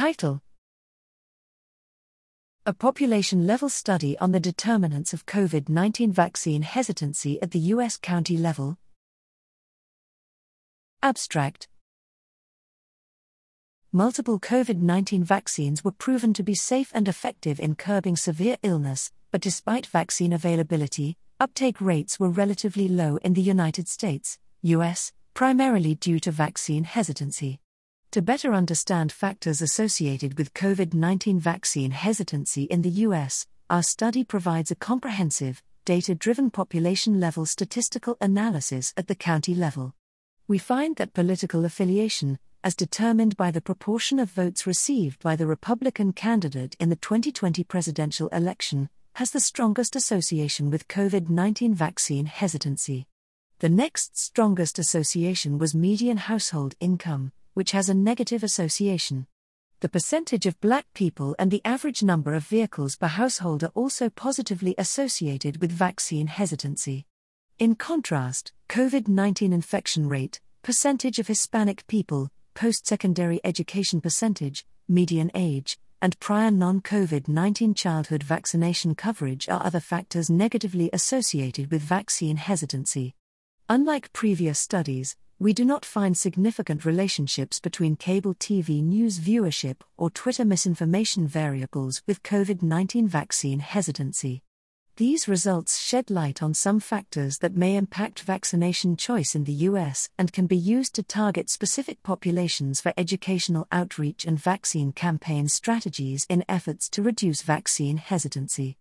Title A population level study on the determinants of COVID 19 vaccine hesitancy at the U.S. county level. Abstract Multiple COVID 19 vaccines were proven to be safe and effective in curbing severe illness, but despite vaccine availability, uptake rates were relatively low in the United States, US, primarily due to vaccine hesitancy. To better understand factors associated with COVID 19 vaccine hesitancy in the US, our study provides a comprehensive, data driven population level statistical analysis at the county level. We find that political affiliation, as determined by the proportion of votes received by the Republican candidate in the 2020 presidential election, has the strongest association with COVID 19 vaccine hesitancy. The next strongest association was median household income, which has a negative association. The percentage of black people and the average number of vehicles per household are also positively associated with vaccine hesitancy. In contrast, COVID 19 infection rate, percentage of Hispanic people, post secondary education percentage, median age, and prior non COVID 19 childhood vaccination coverage are other factors negatively associated with vaccine hesitancy. Unlike previous studies, we do not find significant relationships between cable TV news viewership or Twitter misinformation variables with COVID 19 vaccine hesitancy. These results shed light on some factors that may impact vaccination choice in the US and can be used to target specific populations for educational outreach and vaccine campaign strategies in efforts to reduce vaccine hesitancy.